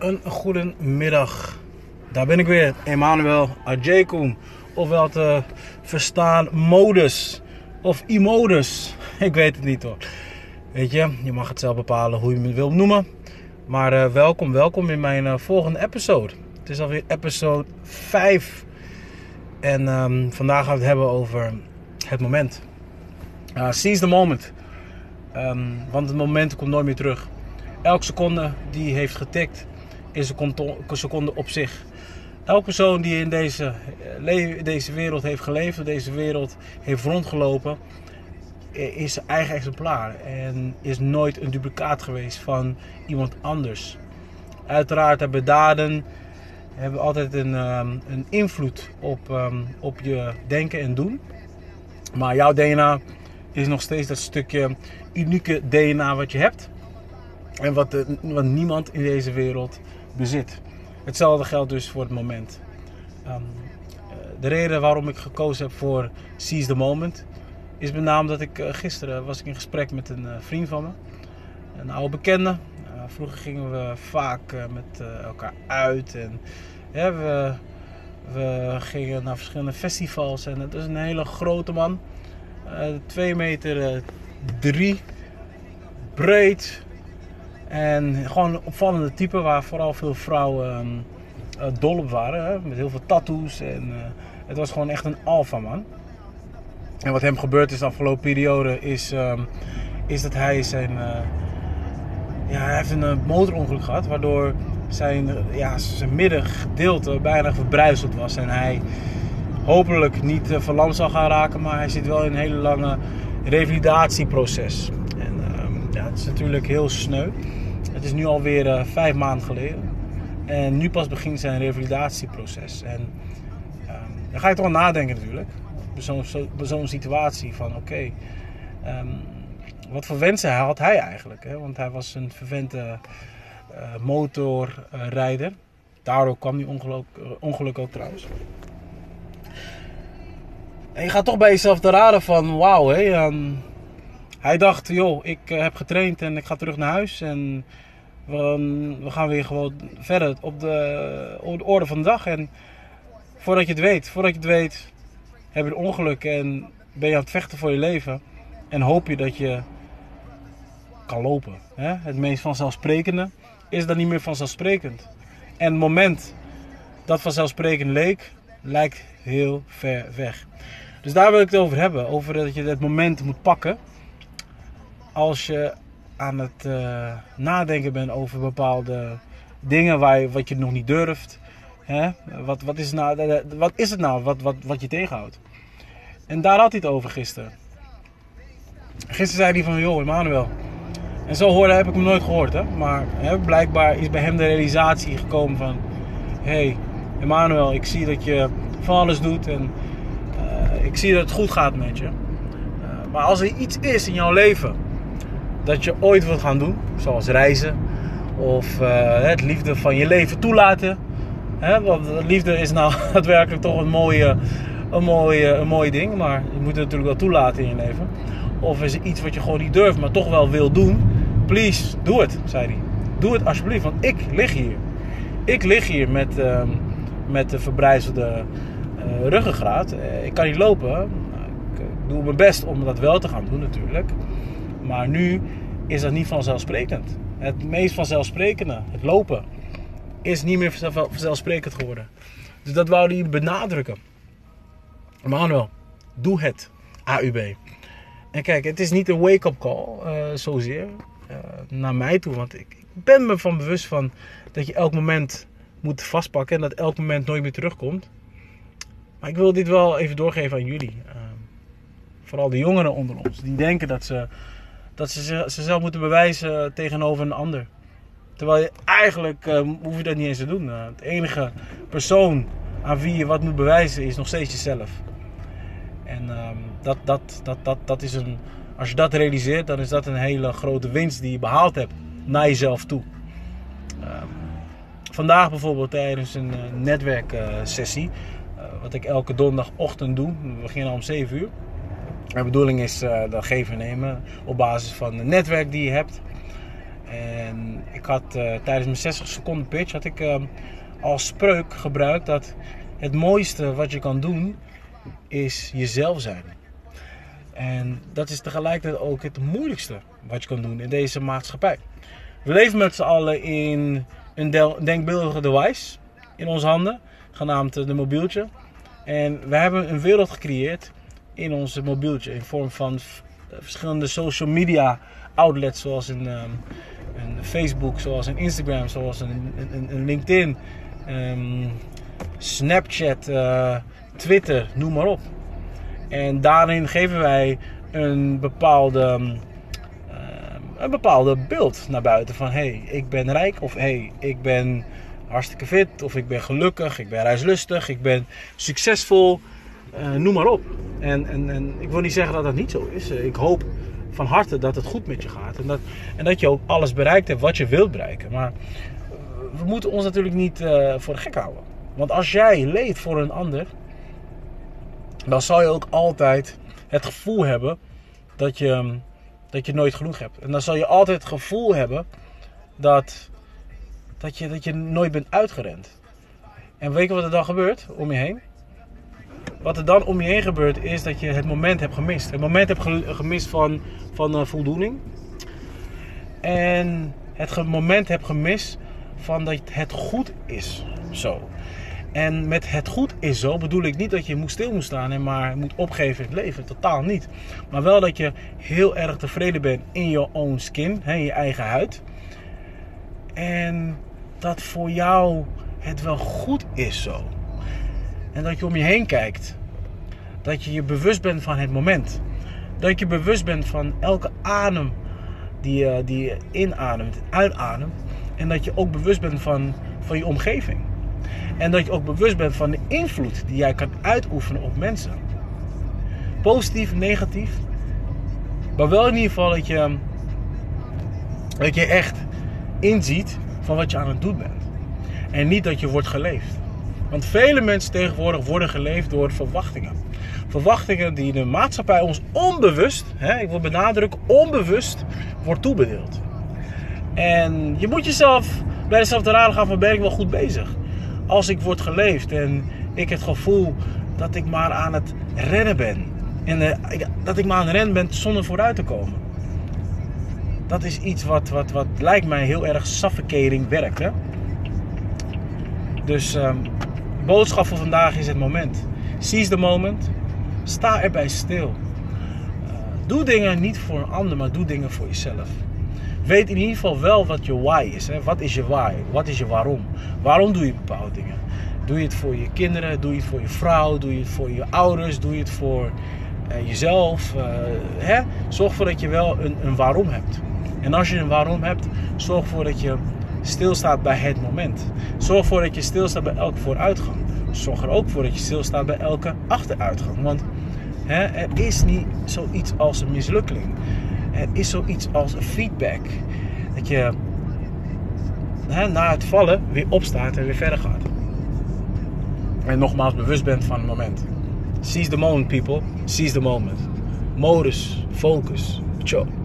een goede middag. Daar ben ik weer, Emmanuel Ajekum. Ofwel te verstaan modus of immodus. Ik weet het niet hoor. Weet je, je mag het zelf bepalen hoe je me wil noemen. Maar uh, welkom, welkom in mijn uh, volgende episode. Het is alweer episode 5. En um, vandaag gaan we het hebben over het moment. Uh, seize the moment. Um, want het moment komt nooit meer terug. Elke seconde die heeft getikt is een seconde op zich. Elke persoon die in deze, deze wereld heeft geleefd, deze wereld heeft rondgelopen, is zijn eigen exemplaar. En is nooit een duplicaat geweest van iemand anders. Uiteraard hebben daden hebben altijd een, um, een invloed op, um, op je denken en doen. Maar jouw DNA is nog steeds dat stukje unieke DNA wat je hebt. En wat, de, wat niemand in deze wereld bezit. Hetzelfde geldt dus voor het moment. Um, de reden waarom ik gekozen heb voor Seize the Moment is met name dat ik uh, gisteren was ik in gesprek met een uh, vriend van me, een oude bekende. Vroeger gingen we vaak met elkaar uit en we, we gingen naar verschillende festivals en het is een hele grote man, 2 meter 3, breed, en gewoon een opvallende type waar vooral veel vrouwen uh, dol op waren. Hè? Met heel veel tattoos. En, uh, het was gewoon echt een alfa man. En wat hem gebeurd is de afgelopen periode is, um, is dat hij zijn... Uh, ja, hij heeft een motorongeluk gehad. Waardoor zijn, ja, zijn middengedeelte bijna verbruiseld was. En hij hopelijk niet verlamd zal gaan raken. Maar hij zit wel in een hele lange revalidatieproces. En um, ja, het is natuurlijk heel sneu. Het is nu alweer uh, vijf maanden geleden. En nu pas begint zijn revalidatieproces. En um, dan ga je toch wel nadenken natuurlijk. Bij zo'n zo, zo situatie van oké, um, wat voor wensen had hij eigenlijk? Hè? Want hij was een vervente uh, motorrijder. Daardoor kwam die ongeluk, uh, ongeluk ook trouwens. En je gaat toch bij jezelf te raden van wauw, hè, um, hij dacht, joh, ik heb getraind en ik ga terug naar huis. En we, gaan weer gewoon verder op de, op de orde van de dag. En voordat je het weet, voordat je het weet, heb je een ongeluk en ben je aan het vechten voor je leven. En hoop je dat je kan lopen. Hè? Het meest vanzelfsprekende is dan niet meer vanzelfsprekend. En het moment dat vanzelfsprekend leek, lijkt heel ver weg. Dus daar wil ik het over hebben. Over dat je het moment moet pakken. Als je aan het uh, nadenken bent over bepaalde dingen waar wat je nog niet durft. Hè? Wat, wat, is nou, wat is het nou wat, wat, wat je tegenhoudt? En daar had hij het over gisteren. Gisteren zei hij van, joh Emmanuel. En zo hoorde heb ik hem nooit gehoord. Hè? Maar hè, blijkbaar is bij hem de realisatie gekomen van... Hé, hey, Emmanuel, ik zie dat je van alles doet en ik zie dat het goed gaat met je. Maar als er iets is in jouw leven dat je ooit wilt gaan doen, zoals reizen of uh, het liefde van je leven toelaten. Want liefde is nou daadwerkelijk toch een mooie, een, mooie, een mooi ding, maar je moet het natuurlijk wel toelaten in je leven. Of is er iets wat je gewoon niet durft, maar toch wel wil doen? Please, doe het, zei hij. Doe het alsjeblieft, want ik lig hier. Ik lig hier met, uh, met de verbrijzelde uh, ruggengraat. ik kan niet lopen. Ik doe mijn best om dat wel te gaan doen natuurlijk. Maar nu is dat niet vanzelfsprekend. Het meest vanzelfsprekende, het lopen, is niet meer vanzelfsprekend geworden. Dus dat wou hij benadrukken. Manuel, doe het. AUB. En kijk, het is niet een wake-up call, uh, zozeer, uh, naar mij toe. Want ik, ik, ben me van bewust van dat je elk moment moet vastpakken en dat elk moment nooit meer terugkomt. Maar ik wil dit wel even doorgeven aan jullie. Uh, vooral de jongeren onder ons, die denken dat ze dat ze zichzelf moeten bewijzen tegenover een ander. Terwijl je eigenlijk uh, hoef je dat niet eens te doen. Uh, het enige persoon aan wie je wat moet bewijzen is nog steeds jezelf. En uh, dat, dat, dat, dat, dat is een, als je dat realiseert, dan is dat een hele grote winst die je behaald hebt naar jezelf toe. Ehm, vandaag bijvoorbeeld tijdens een eh, netwerksessie, wat ik elke donderdagochtend doe, we beginnen om 7 uur. De bedoeling is uh, dat geven en nemen op basis van het netwerk die je hebt. En ik had eh, tijdens mijn 60 seconden pitch had ik ehm, als spreuk gebruikt dat het mooiste wat je kan doen is jezelf zijn. En dat is tegelijkertijd ook het moeilijkste wat je kan doen in deze maatschappij. We leven met z'n allen in een denkbeeldige device in onze handen, genaamd de mobieltje. En we hebben een wereld gecreëerd in onze mobieltje in vorm van verschillende social media outlets zoals een, een Facebook, zoals een Instagram, zoals een, een, een LinkedIn, um, Snapchat, uh, Twitter, noem maar op. En daarin geven wij een bepaalde, um, een bepaalde beeld naar buiten van hey, ik ben rijk of hey, ik ben hartstikke fit of ik ben gelukkig, ik ben reislustig, ik ben succesvol, uh, noem maar op. En, en, en ik wil niet zeggen dat dat niet zo is. Ik hoop van harte dat het goed met je gaat en dat, en dat je ook alles bereikt hebt wat je wilt bereiken. Maar we moeten ons natuurlijk niet voor gek houden. Want als jij leeft voor een ander, dan zal je ook altijd het gevoel hebben dat je, dat je nooit genoeg hebt. En dan zal je altijd het gevoel hebben dat, dat, je, dat je nooit bent uitgerend. En weet wat er dan gebeurt om je heen? Wat er dan om je heen gebeurt is dat je het moment hebt gemist. Het moment hebt gemist van, van uh, voldoening. En het moment hebt gemist van dat het goed is zo. En met het goed is zo bedoel ik niet dat je moet stil moet staan en maar moet opgeven in het leven. Totaal niet. Maar wel dat je heel erg tevreden bent in je own skin, in je eigen huid. En dat voor jou het wel goed is zo. En dat je om je heen kijkt. Dat je je bewust bent van het moment. Dat je bewust bent van elke adem die je, die inademt uitademt. En dat je ook bewust bent van, van je omgeving. En dat je ook bewust bent van de invloed die jij kan uitoefenen op mensen. Positief, negatief. Maar wel in ieder geval dat je, dat je echt inziet van wat je aan het doen bent. En niet dat je wordt geleefd. Want vele mensen tegenwoordig worden geleefd door verwachtingen. Verwachtingen die de maatschappij ons onbewust, hè, ik wil benadrukken, onbewust wordt toebedeeld. En je moet jezelf bij jezelf te raden gaan van ben ik wel goed bezig? Als ik word geleefd en ik het gevoel dat ik maar aan het rennen ben. En uh, dat ik maar aan het rennen ben zonder vooruit te komen. Dat is iets wat, wat, wat lijkt mij heel erg suffocating werkt. Hè? Dus um, boodschap voor vandaag is het moment. Seize the moment. Sta erbij stil. Uh, doe dingen niet voor een ander, maar doe dingen voor jezelf. Weet in ieder geval wel wat je why is. Hè? Wat is je why? Wat is je waarom? Waarom doe je bepaalde dingen? Doe je het voor je kinderen? Doe je het voor je vrouw? Doe je het voor je ouders? Doe je het voor uh, jezelf? Uh, hè? Zorg ervoor dat je wel een, een waarom hebt. En als je een waarom hebt, zorg ervoor dat je stilstaat bij het moment. Zorg ervoor dat je stilstaat bij elke vooruitgang. Zorg er ook voor dat je stilstaat bij elke achteruitgang. Want hè, er is niet zoiets als een mislukking. Er is zoiets als feedback. Dat je hè, na het vallen weer opstaat en weer verder gaat. En nogmaals bewust bent van het moment. Seize the moment, people. Seize the moment. Modus, focus. Ciao.